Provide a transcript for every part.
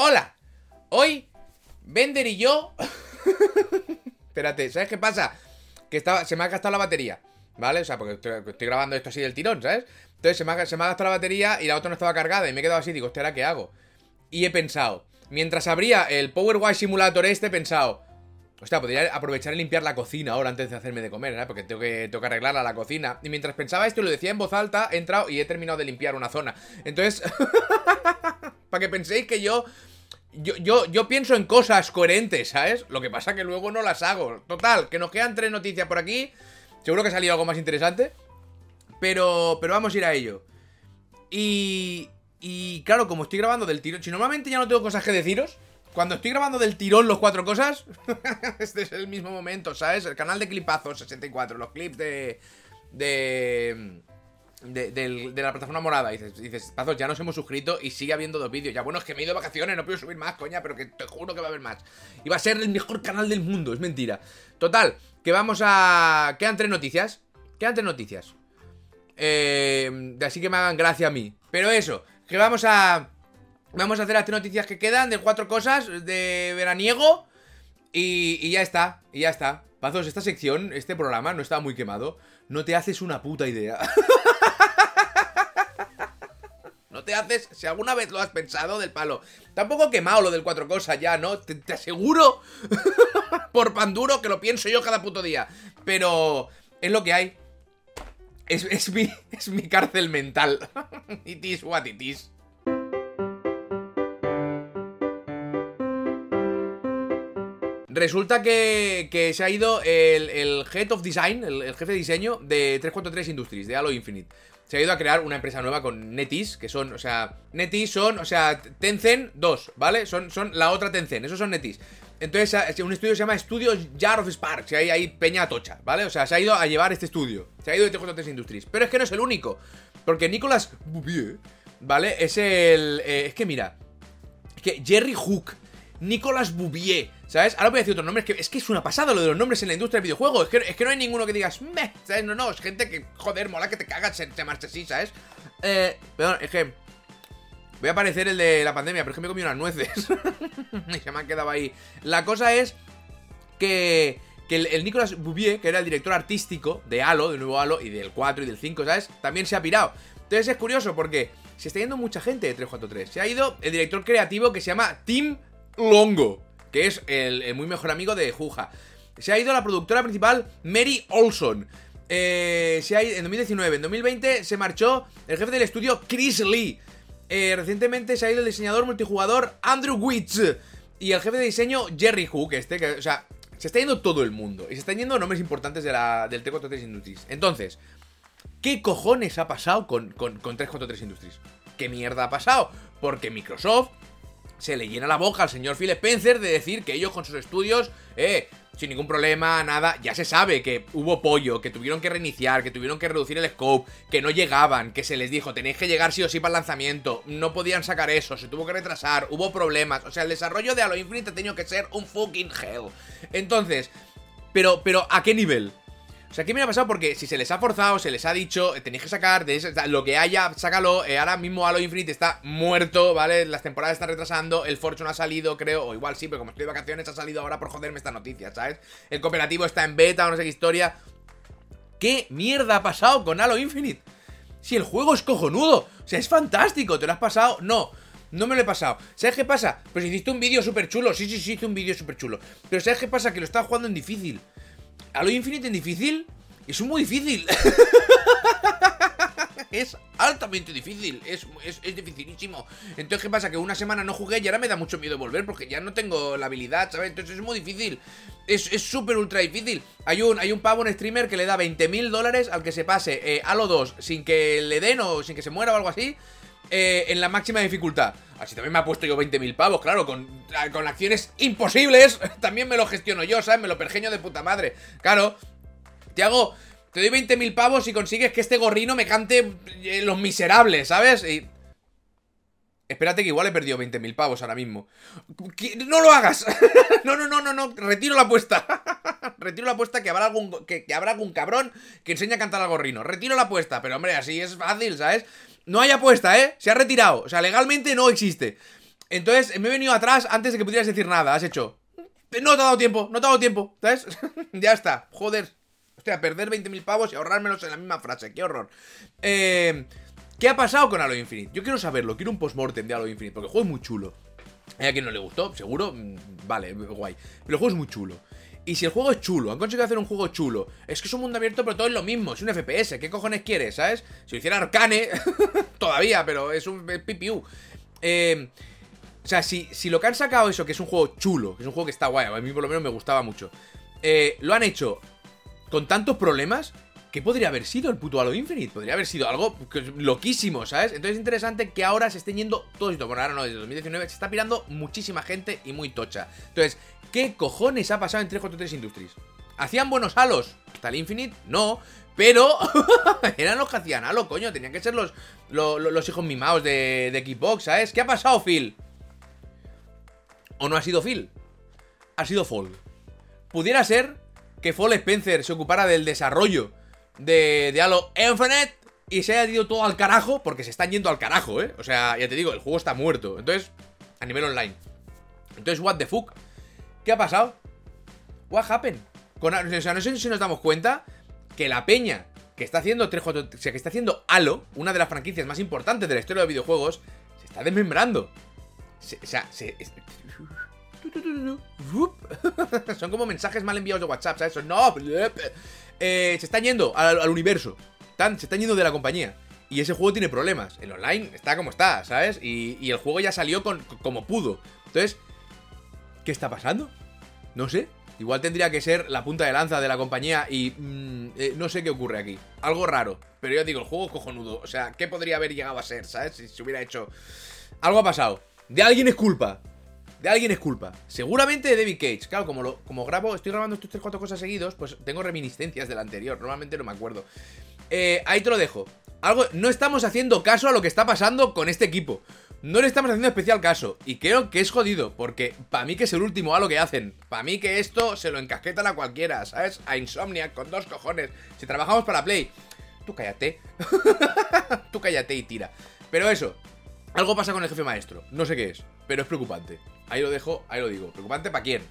Hola, hoy Bender y yo... Espérate, ¿sabes qué pasa? Que estaba, se me ha gastado la batería, ¿vale? O sea, porque estoy, grabando esto así del tirón, ¿sabes? Entonces se me, ha, gastado la batería y la otra no estaba cargada y me he quedado así, digo, ¿ahora qué hago? Y he pensado, mientras abría el Power Simulator este, he pensado... Hostia, podría aprovechar y limpiar la cocina ahora antes de hacerme de comer, ¿eh? Porque tengo que, arreglarla la cocina. Y mientras pensaba esto lo decía en voz alta, he entrado y he terminado de limpiar una zona. Entonces, para que penséis que yo yo, yo, yo, pienso en cosas coherentes, ¿sabes? Lo que pasa que luego no las hago. Total, que nos quedan tres noticias por aquí. Seguro que ha salido algo más interesante. Pero, pero vamos a ir a ello. Y, y claro, como estoy grabando del tirón... Si normalmente ya no tengo cosas que deciros... Cuando estoy grabando del tirón los cuatro cosas... este es el mismo momento, ¿sabes? El canal de Clipazos 64, los clips de... De... De, la plataforma morada. Y dices, dices, Pazos, ya nos hemos suscrito y sigue habiendo dos vídeos. Ya, bueno, es que me he ido de vacaciones, no puedo subir más, coña, pero que te juro que va a haber más. Y va a ser el mejor canal del mundo, es mentira. Total, que vamos a. Quedan tres noticias. Quedan tres noticias. Eh, así que me hagan gracia a mí. Pero eso, que vamos a. Vamos a hacer las tres noticias que quedan de cuatro cosas de veraniego. Y, ya está, y ya está. Pazos, esta sección, este programa no estaba muy quemado. No te haces una puta idea. te haces, si alguna vez lo has pensado, del palo. Tampoco quemado lo del cuatro cosas ya, ¿no? Te, aseguro, por pan duro, que lo pienso yo cada puto día. Pero es lo que hay. Es, es, mi, es mi cárcel mental. it is what it is. Resulta que, se ha ido el, Head of Design, el, jefe de diseño de 343 Industries, de Halo Infinite. Se ha ido a crear una empresa nueva con NetEase, que son, o sea, NetEase son, o sea, Tencent 2, ¿vale? Son, son la otra Tencent, esos son NetEase. Entonces, un estudio se llama Studios Jar of Sparks, y hay ahí peña tocha, ¿vale? O sea, se ha ido a llevar este estudio. Se ha ido de 343 Industries. Pero es que no es el único. Porque Nicolas Bouvier, ¿vale? Es el. Eh, es que mira. Es que Jerry Hook Nicolas Bouvier, ¿sabes? Ahora voy a decir otro nombre, es que, es que es una pasada lo de los nombres en la industria del videojuego. Es que, es que no hay ninguno que digas, meh, ¿sabes? No, no, es gente que, joder, mola que te cagas, se, se marcha así, ¿sabes? Eh, perdón, es que voy a aparecer el de la pandemia, pero es que me comido unas nueces. se me han quedado ahí. La cosa es que, que el, el, Nicolas Bouvier, que era el director artístico de Halo, del nuevo Halo, y del 4 y del 5, ¿sabes? También se ha pirado. Entonces es curioso porque se está yendo mucha gente de 343. Se ha ido el director creativo que se llama Tim Longo, que es el, muy mejor amigo de Juja. Se ha ido la productora principal Mary Olson. Eh, se ha ido, en 2019, en 2020 se marchó el jefe del estudio Chris Lee. Eh, recientemente se ha ido el diseñador multijugador Andrew Witz y el jefe de diseño Jerry Hook, este, que, o sea, se está yendo todo el mundo y se están yendo nombres importantes de la, del T43 Industries. Entonces, ¿qué cojones ha pasado con, con, con 343 Industries? ¿Qué mierda ha pasado? Porque Microsoft se le llena la boca al señor Phil Spencer de decir que ellos con sus estudios, eh, sin ningún problema, nada, ya se sabe que hubo pollo, que tuvieron que reiniciar, que tuvieron que reducir el scope, que no llegaban, que se les dijo, tenéis que llegar sí o sí para el lanzamiento, no podían sacar eso, se tuvo que retrasar, hubo problemas, o sea, el desarrollo de Halo Infinite ha tenido que ser un fucking hell. Entonces, pero, pero, ¿a qué nivel? O sea, ¿qué me ha pasado? Porque si se les ha forzado, se les ha dicho, eh, tenéis que sacar eso, lo que haya, sácalo. Eh, ahora mismo Halo Infinite está muerto, ¿vale? Las temporadas están retrasando, el Fortune ha salido, creo, o igual sí, pero como estoy de vacaciones ha salido ahora por joderme esta noticia, ¿sabes? El cooperativo está en beta o no sé qué historia. ¿Qué mierda ha pasado con Halo Infinite? Si el juego es cojonudo, o sea, es fantástico, ¿te lo has pasado? No. No me lo he pasado. ¿Sabes qué pasa? Pues hiciste un vídeo súper chulo. Sí, sí, sí, hice un vídeo súper chulo. Pero ¿sabes qué pasa? Que lo estaba jugando en difícil. Halo Infinite en difícil es muy difícil. es altamente difícil, es, es, dificilísimo. Entonces, ¿qué pasa? Que una semana no jugué y ahora me da mucho miedo volver porque ya no tengo la habilidad, ¿sabes? Entonces es muy difícil. Es súper ultra difícil. Hay un, hay un pavo, un streamer que le da 20 mil dólares al que se pase eh, Halo 2 sin que le den o sin que se muera o algo así. Eh, en la máxima dificultad. Así también me ha puesto yo 20.000 pavos, claro, con, con acciones imposibles. También me lo gestiono yo, ¿sabes? Me lo pergeño de puta madre. Claro, te hago. Te doy 20.000 pavos y consigues que este gorrino me cante eh, Los Miserables, ¿sabes? Y. Espérate que igual he perdido 20.000 pavos ahora mismo. ¡No lo hagas! no, no, no, no, no. Retiro la apuesta. Retiro la apuesta que habrá algún. Que, habrá algún cabrón que enseñe a cantar al gorrino. Retiro la apuesta. Pero hombre, así es fácil, ¿sabes? No hay apuesta, ¿eh? Se ha retirado. O sea, legalmente no existe. Entonces me he venido atrás antes de que pudieras decir nada. Has hecho. No te ha dado tiempo, no te ha dado tiempo. ¿Sabes? ya está. Joder. Hostia, perder 20.000 pavos y ahorrármelos en la misma frase. Qué horror. Eh, ¿Qué ha pasado con Halo Infinite? Yo quiero saberlo. Quiero un postmortem de Halo Infinite. Porque el juego es muy chulo. Hay a quien no le gustó, seguro. mm, Vale, guay. Pero el juego es muy chulo. Y si el juego es chulo, han conseguido hacer un juego chulo, es que es un mundo abierto, pero todo es lo mismo, es un FPS, ¿qué cojones quieres, sabes? Si lo hiciera Arcane, todavía, pero es un PPU. Eh, o sea, si, si lo que han sacado eso, que es un juego chulo, que es un juego que está guay, a mí por lo menos me gustaba mucho, eh, lo han hecho con tantos problemas, ¿qué podría haber sido el puto Halo Infinite? Podría haber sido algo loquísimo, ¿sabes? Entonces es interesante que ahora se estén yendo todos estos. Bueno, ahora no, desde 2019 se está pirando muchísima gente y muy tocha. Entonces, ¿qué cojones ha pasado en 343 Industries? ¿Hacían buenos halos? ¿Hasta el Infinite? No. Pero eran los que hacían halo, coño. Tenían que ser los, los, los hijos mimados de, de Xbox, ¿sabes? ¿Qué ha pasado, Phil? ¿O no ha sido Phil? Ha sido Fall. Pudiera ser que Fall Spencer se ocupara del desarrollo de, Halo Infinite y se haya ido todo al carajo, porque se están yendo al carajo, ¿eh? O sea, ya te digo, el juego está muerto. Entonces, a nivel online. Entonces, what the fuck? ¿Qué ha pasado? What happened? O sea, no sé si nos damos cuenta que la peña que está haciendo 3, o sea, que está haciendo Halo, una de las franquicias más importantes de la historia de videojuegos, se está desmembrando. O sea, se, Son como mensajes mal enviados de WhatsApp, ¿sabes? Son, no, eh, se están yendo al, universo. Se están yendo de la compañía. Y ese juego tiene problemas. El online está como está, ¿sabes? Y, y el juego ya salió con, como pudo. Entonces, ¿qué está pasando? No sé. Igual tendría que ser la punta de lanza de la compañía y mm, eh, no sé qué ocurre aquí. Algo raro. Pero yo digo, el juego es cojonudo. O sea, ¿qué podría haber llegado a ser, ¿sabes? Si se hubiera hecho... Algo ha pasado. De alguien es culpa. De alguien es culpa. Seguramente de David Cage. Claro, como, lo, como grabo, estoy grabando estos 3 4 cosas seguidos, pues tengo reminiscencias del anterior. Normalmente no me acuerdo. Eh, ahí te lo dejo. Algo, no estamos haciendo caso a lo que está pasando con este equipo. No le estamos haciendo especial caso. Y creo que es jodido. Porque para mí que es el último a lo que hacen. Para mí que esto se lo encasquetan a cualquiera, ¿sabes? A Insomniac con dos cojones. Si trabajamos para Play. Tú cállate. Tú cállate y tira. Pero eso. Algo pasa con el jefe maestro. No sé qué es. Pero es preocupante. Ahí lo dejo, ahí lo digo. ¿Preocupante para quién?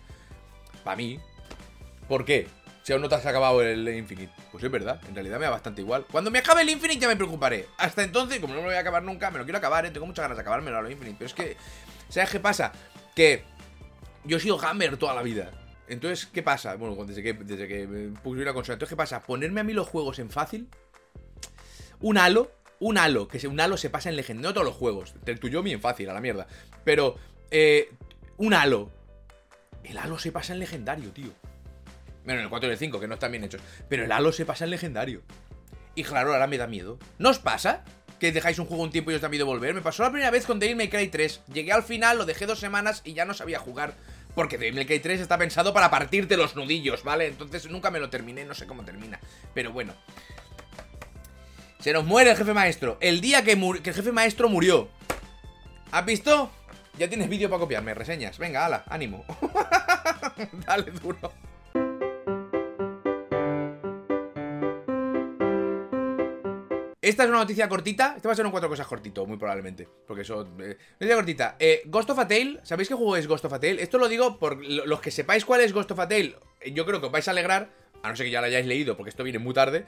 Para mí. ¿Por qué? Si aún no te has acabado el Infinite. Pues es verdad, en realidad me da bastante igual. Cuando me acabe el Infinite ya me preocuparé. Hasta entonces, como no me lo voy a acabar nunca, me lo quiero acabar, ¿eh? tengo muchas ganas de acabármelo a lo Infinite. Pero es que, ¿sabes qué pasa? Que yo he sido gamer toda la vida. Entonces, ¿qué pasa? Bueno, desde que, desde que puse una consola. Entonces, ¿qué pasa? Ponerme a mí los juegos en fácil. Un halo. Un halo. Que un halo se pasa en legendario. No todos los juegos. El tuyo bien fácil, a la mierda. Pero, eh, un halo. El halo se pasa en legendario, tío. Bueno, en el 4 y el 5, que no están bien hechos. Pero el halo se pasa en legendario. Y claro, ahora me da miedo. ¿No os pasa? Que dejáis un juego un tiempo y os da miedo volver. Me pasó la primera vez con Devil May Cry 3. Llegué al final, lo dejé dos semanas y ya no sabía jugar. Porque Devil May Cry 3 está pensado para partirte los nudillos, ¿vale? Entonces nunca me lo terminé, no sé cómo termina. Pero bueno. Se nos muere el jefe maestro. El día que, que el jefe maestro murió. ¿Has visto? Ya tienes vídeo para copiarme, reseñas. Venga, ala, ánimo. Dale duro. Esta es una noticia cortita. Este va a ser un cuatro cosas cortito, muy probablemente. Porque eso. eh, noticia cortita. Eh, Ghost of a Tale. ¿Sabéis qué juego es Ghost of a Tale? Esto lo digo por lo- los que sepáis cuál es Ghost of a Tale. Yo creo que os vais a alegrar. A no ser que ya lo hayáis leído, porque esto viene muy tarde.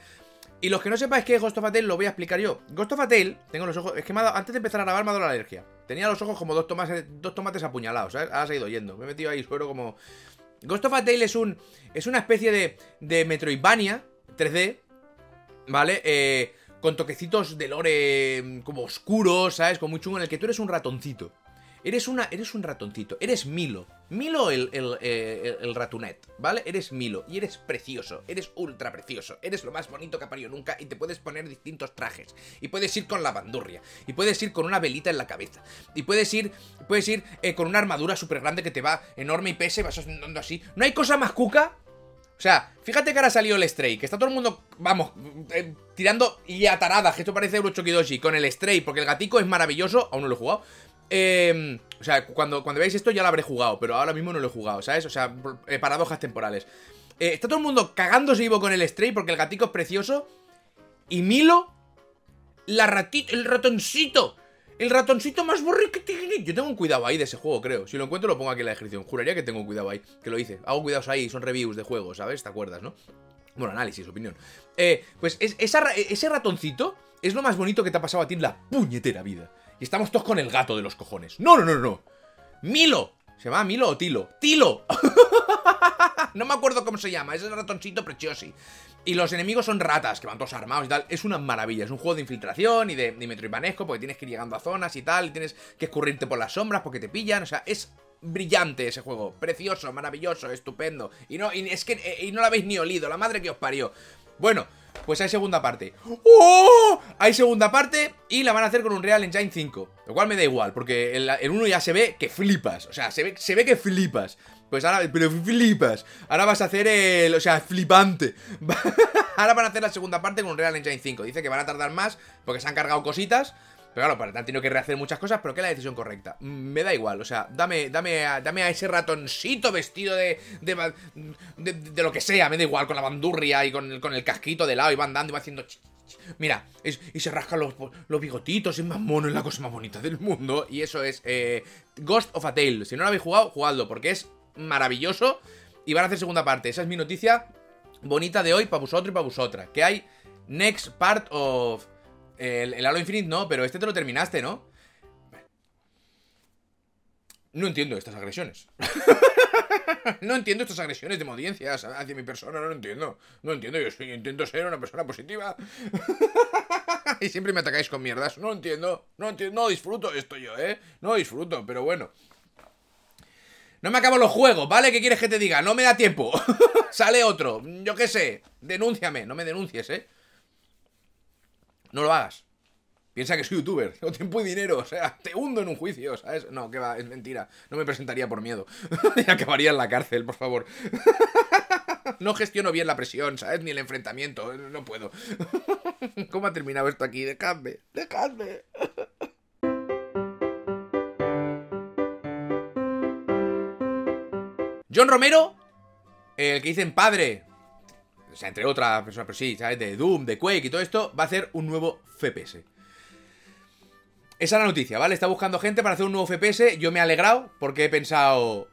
Y los que no sepáis qué es Ghost of a Tale, lo voy a explicar yo. Ghost of a Tale, tengo los ojos. Es que antes de empezar a grabar me ha dado la alergia. Tenía los ojos como dos tomates, dos tomates apuñalados, ¿sabes? Ahora ha ido yendo. Me he metido ahí suero como. Ghost of a Tale es un. Es una especie de. de Metroidvania 3D. ¿Vale? Eh, con toquecitos de lore mm, como oscuros, ¿sabes? Como muy chungo, en el que tú eres un ratoncito. Eres, una, eres un ratoncito, eres Milo. Milo eh, el- el ratunet, ¿vale? Eres Milo y eres precioso, eres ultra precioso, eres lo más bonito que ha parido nunca y te puedes poner distintos trajes. Y puedes ir con la bandurria, y puedes ir con una velita en la cabeza, y puedes ir, puedes ir eh, con una armadura súper grande que te va enorme y pese, vas andando así. ¿No hay cosa más cuca? O sea, fíjate que ahora salió el Stray, que está todo el mundo, vamos, eh, tirando y ataradas, que esto parece Eurochokidoshi, con el Stray, porque el gatico es maravilloso, aún no lo he jugado. Eh, o sea, cuando, cuando veáis esto ya lo habré jugado, pero ahora mismo no lo he jugado, ¿sabes? O sea, eh, paradojas temporales. Eh, está todo el mundo cagándose vivo con el Stray porque el gatico es precioso. Y Milo, la ratita, el ratoncito, El ratoncito más borriquitini. Yo tengo un cuidado ahí de ese juego, creo. Si lo encuentro, lo pongo aquí en la descripción. Juraría que tengo un cuidado ahí. Que lo hice. Hago cuidados ahí. Son reviews de juegos, ¿sabes? ¿Te acuerdas, no? Bueno, análisis, opinión. Eh, pues ese ratoncito es lo más bonito que te ha pasado a ti en la puñetera vida. Y estamos todos con el gato de los cojones. No, no, no, no. Milo. ¿Se llama Milo o Tilo? ¡Tilo! no me acuerdo cómo se llama. Es el ratoncito precioso. Y los enemigos son ratas, que van todos armados y tal. Es una maravilla. Es un juego de infiltración y de, de metroidvanesco, porque tienes que ir llegando a zonas y tal. Y tienes que escurrirte por las sombras porque te pillan. O sea, es brillante ese juego. Precioso, maravilloso, estupendo. Y no, y es que eh, y no lo habéis ni olido. La madre que os parió. Bueno, pues hay segunda parte. ¡Oh! Hay segunda parte y la van a hacer con un Real Engine 5. Lo cual me da igual, porque el, uno ya se ve que flipas. O sea, se ve, se ve que flipas. Pues ahora, pero flipas. Ahora vas a hacer el. O sea, flipante. ahora van a hacer la segunda parte con un Real Engine 5. Dice que van a tardar más porque se han cargado cositas. Pero claro, para tanto tenido que rehacer muchas cosas, pero que es la decisión correcta. Me da igual, o sea, dame, dame, a, dame a ese ratoncito vestido de de, de, lo que sea, me da igual, con la bandurria y con el, con el casquito de lado y va andando y va haciendo... Mira, y se rasca los, los, bigotitos, es más mono, es la cosa más bonita del mundo. Y eso es eh, Ghost of a Tale. Si no lo habéis jugado, jugadlo, porque es maravilloso. Y van a hacer segunda parte. Esa es mi noticia bonita de hoy para vosotros y para vosotras. Que hay next part of el, Halo Infinite no, pero este te lo terminaste, ¿no? No entiendo estas agresiones. no entiendo estas agresiones de audiencias hacia mi persona, no lo entiendo. No entiendo, yo intento ser una persona positiva. y siempre me atacáis con mierdas. No entiendo, no entiendo, no disfruto esto yo, ¿eh? No disfruto, pero bueno. No me acabo los juegos, ¿vale? ¿Qué quieres que te diga? No me da tiempo. Sale otro, yo qué sé. Denúnciame, no me denuncies, ¿eh? No lo hagas. Piensa que soy youtuber, tengo tiempo y dinero, o sea, te hundo en un juicio, ¿sabes? No, que va, es mentira. No me presentaría por miedo. y acabaría en la cárcel, por favor. no gestiono bien la presión, ¿sabes? Ni el enfrentamiento, no puedo. ¿Cómo ha terminado esto aquí? Dejadme, dejadme. John Romero, el que dicen padre o sea, entre otras personas, pero sí, ¿sabes? De Doom, de Quake y todo esto, va a hacer un nuevo FPS. Esa es la noticia, ¿vale? Está buscando gente para hacer un nuevo FPS. Yo me he alegrado porque he pensado.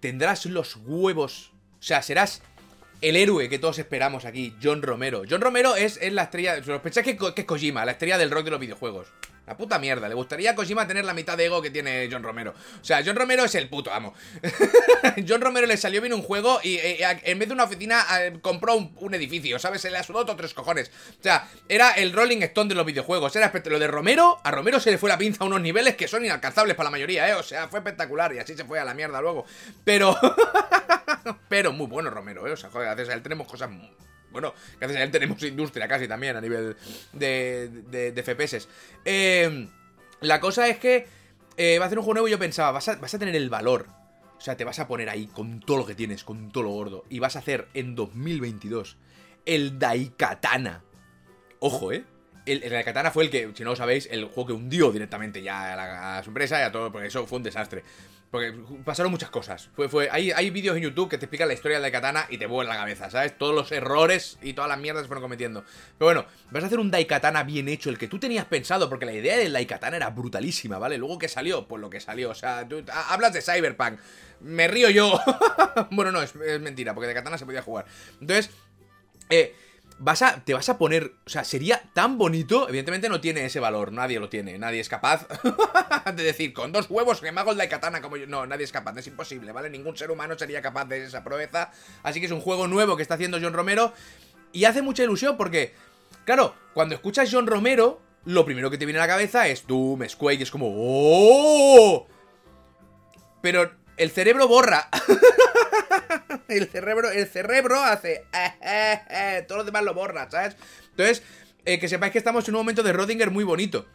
Tendrás los huevos. O sea, serás el héroe que todos esperamos aquí, John Romero. John Romero es, la estrella. Sospecháis que, que es Kojima, la estrella del rock de los videojuegos. La puta mierda. Le gustaría a Kojima tener la mitad de ego que tiene John Romero. O sea, John Romero es el puto amo. John Romero le salió bien un juego y eh, eh, en vez de una oficina eh, compró un, edificio, ¿sabes? Se le ha sudado tres cojones. O sea, era el Rolling Stone de los videojuegos. Era lo de Romero. A Romero se le fue la pinza a unos niveles que son inalcanzables para la mayoría, ¿eh? O sea, fue espectacular y así se fue a la mierda luego. Pero. pero muy bueno Romero, ¿eh? O sea, joder, a él tenemos cosas bueno, gracias a él tenemos industria casi también a nivel de, de, de FPS. Em, la cosa es que eh, va a hacer un juego nuevo y yo pensaba, vas a, vas a tener el valor. O sea, te vas a poner ahí con todo lo que tienes, con todo lo gordo. Y vas a hacer en 2022 el Daikatana. Ojo, ¿eh? El, Daikatana fue el que, si no lo sabéis, el juego que hundió directamente ya a, la, a empresa y a todo, porque eso fue un desastre. Porque pasaron muchas cosas. Fue, fue, hay, hay vídeos en YouTube que te explican la historia de Katana y te vuelve la cabeza, ¿sabes? Todos los errores y todas las mierdas que fueron cometiendo. Pero bueno, vas a hacer un Daikatana bien hecho, el que tú tenías pensado, porque la idea del Daikatana era brutalísima, ¿vale? Luego que salió, pues lo que salió. O sea, tú hablas de Cyberpunk. Me río yo. bueno, no, es, es mentira, porque de Katana se podía jugar. Entonces, eh vas a, te vas a poner, o sea, sería tan bonito, evidentemente no tiene ese valor, nadie lo tiene, nadie es capaz de decir, con dos huevos que me hago el de katana como yo, no, nadie es capaz, es imposible, ¿vale? Ningún ser humano sería capaz de esa proeza, así que es un juego nuevo que está haciendo John Romero y hace mucha ilusión porque, claro, cuando escuchas John Romero, lo primero que te viene a la cabeza es Doom, es Quake, es como, ¡oh! Pero el cerebro borra. el cerebro, el cerebro hace. Eh, eh, eh, todo lo demás lo borra, ¿sabes? Entonces, que sepáis que estamos en un momento de Rodinger muy bonito.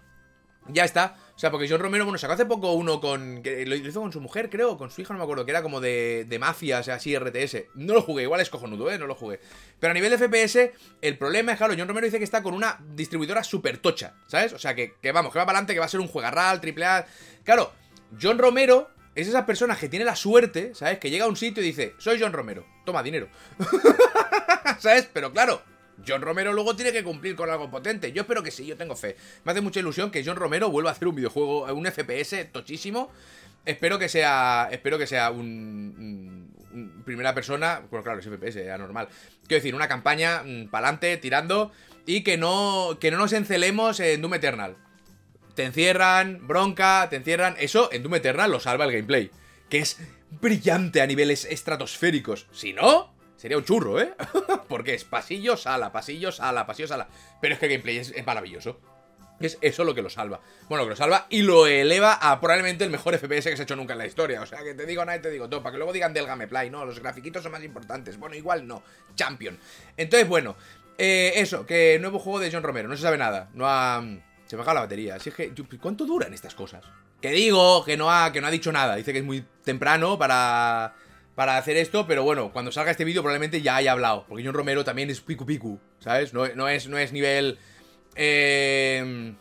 Ya está. O sea, porque John Romero, bueno, sacó hace poco uno con. Que lo hizo con su mujer, creo, con su hija, no me acuerdo, que era como de, de mafia, o sea, así, RTS. No lo jugué, igual es cojonudo, ¿eh? No lo jugué. Pero a nivel de FPS, el problema es, claro, John Romero dice que está con una distribuidora súper tocha, ¿sabes? O sea, que, que vamos, que va para adelante, que va a ser un juegarral, triple A. Claro, John Romero es esa persona que tiene la suerte, ¿sabes? Que llega a un sitio y dice, soy John Romero, toma dinero. ¿Sabes? Pero claro, John Romero luego tiene que cumplir con algo potente. Yo espero que sí, yo tengo fe. Me hace mucha ilusión que John Romero vuelva a hacer un videojuego, un FPS tochísimo. Espero que sea. Espero que sea un. primera persona. Bueno, claro, es FPS, es normal. Quiero decir, una campaña mm, pa'lante, tirando. Y que no. Que no nos encelemos en Doom Eternal. Te encierran, bronca, te encierran. Eso en Doom Eternal lo salva el gameplay. Que es brillante a niveles estratosféricos. Si no, sería un churro, ¿eh? Porque es pasillo, sala, pasillo, sala, pasillo, sala. Pero es que el gameplay es, maravilloso. Es eso lo que lo salva. Bueno, que lo salva y lo eleva a probablemente el mejor FPS que se ha hecho nunca en la historia. O sea, que te digo nada y te digo todo. Para que luego digan del gameplay, no, los grafiquitos son más importantes. Bueno, igual no. Champion. Entonces, bueno, eh, eso, que nuevo juego de John Romero. No se sabe nada. No ha. Se me ha la batería. Así que, ¿cuánto duran estas cosas? Que digo, que no ha, que no ha dicho nada. Dice que es muy temprano para, para hacer esto, pero bueno, cuando salga este vídeo probablemente ya haya hablado. Porque John Romero también es picu picu, ¿sabes? No, no, es, no es nivel... Eh,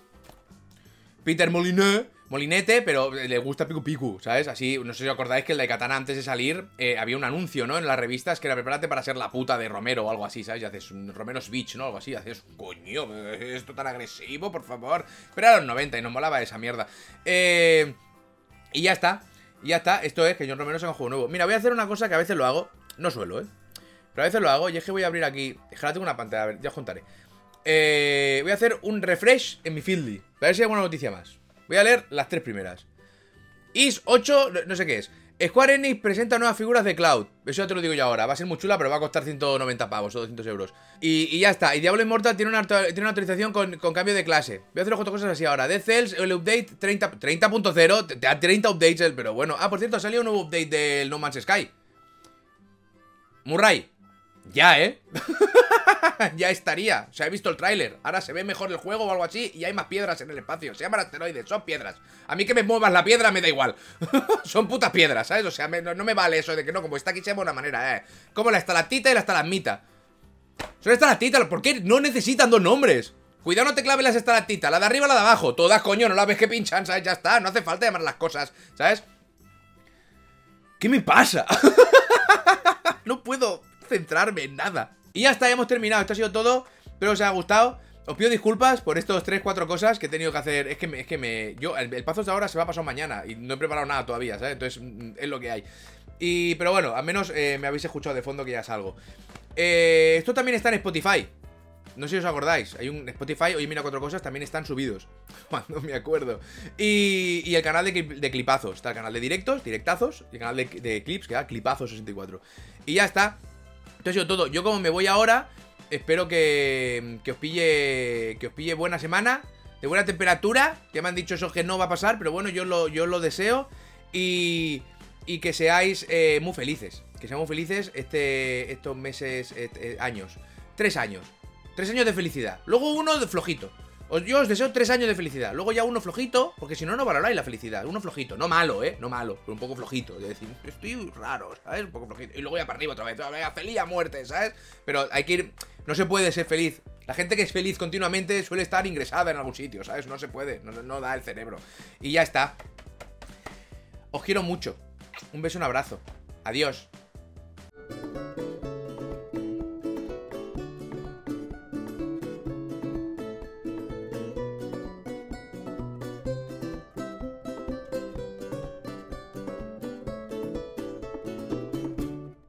Peter Molineux molinete, pero le gusta Piku Piku, ¿sabes? Así, no sé si os acordáis que el de Katana antes de salir eh, había un anuncio, ¿no? En las revistas que era prepárate para ser la puta de Romero o algo así, ¿sabes? Y haces un Romero Switch, ¿no? Algo así, haces, coño, esto tan agresivo, por favor. Pero era los 90 y nos molaba esa mierda. Eh, y ya está, y ya está. Esto es que John Romero se un juego nuevo. Mira, voy a hacer una cosa que a veces lo hago, no suelo, ¿eh? Pero a veces lo hago y es que voy a abrir aquí. Déjala, tengo una pantalla, a ver, ya os contaré. Eh, voy a hacer un refresh en mi Fieldy. A ver si hay alguna noticia más. Voy a leer las tres primeras. Is 8, no sé qué es. Square Enix presenta nuevas figuras de Cloud. Eso ya te lo digo yo ahora. Va a ser muy chula, pero va a costar 190 pavos o 200 euros. Y, ya está. Y Diablo Immortal tiene una, tiene actualización con, cambio de clase. Voy a hacer cuatro cosas así ahora. Dead Cells, el update 30.0. 30 te da 30 updates, pero bueno. Ah, por cierto, ha salido un nuevo update del No Man's Sky. Murray. Ya, ¿eh? ya estaría. O sea, he visto el tráiler. Ahora se ve mejor el juego o algo así y hay más piedras en el espacio. Se llaman asteroides, son piedras. A mí que me muevas la piedra me da igual. son putas piedras, ¿sabes? O sea, no, me vale eso de que no, como está aquí se llama una manera, ¿eh? Como la estalatita y la estalagmita. Son estalactitas, ¿por qué no necesitan dos nombres? Cuidado, no te claves las estalactitas, la de arriba la de abajo. Todas, coño, no la ves que pinchan, ¿sabes? Ya está, no hace falta llamar las cosas, ¿sabes? ¿Qué me pasa? no puedo centrarme en nada. Y ya está, hemos terminado. Esto ha sido todo. Espero os haya gustado. Os pido disculpas por estos 3-4 cosas que he tenido que hacer. Es que me. Es que me yo, el, el paso de ahora se va a pasar mañana. Y no he preparado nada todavía, ¿sabes? Entonces, mm, es lo que hay. Y, pero bueno, al menos eh, me habéis escuchado de fondo que ya salgo. Eh, esto también está en Spotify. No sé si os acordáis. Hay un Spotify, hoy mira cuatro cosas, también están subidos. Cuando me acuerdo. Y, y el canal de, de, clipazos. Está el canal de directos, directazos. Y el canal de, de clips, que da clipazos64. Y ya está. Esto todo. Yo como me voy ahora, espero que, que os pille que os pille buena semana, de buena temperatura. Ya me han dicho eso que no va a pasar, pero bueno, yo lo, yo lo deseo. Y, y que seáis eh, muy felices. Que seamos felices este, estos meses, este, años. Tres años. Tres años de felicidad. Luego uno de flojito. Yo os deseo tres años de felicidad. Luego ya uno flojito, porque si no, no valoráis la felicidad. Uno flojito. No malo, ¿eh? No malo, pero un poco flojito. De decir, estoy raro, ¿sabes? Un poco flojito. Y luego ya para arriba otra vez. Feliz a muerte, ¿sabes? Pero hay que ir. No se puede ser feliz. La gente que es feliz continuamente suele estar ingresada en algún sitio, ¿sabes? No se puede. No, no da el cerebro. Y ya está. Os quiero mucho. Un beso, un abrazo. Adiós.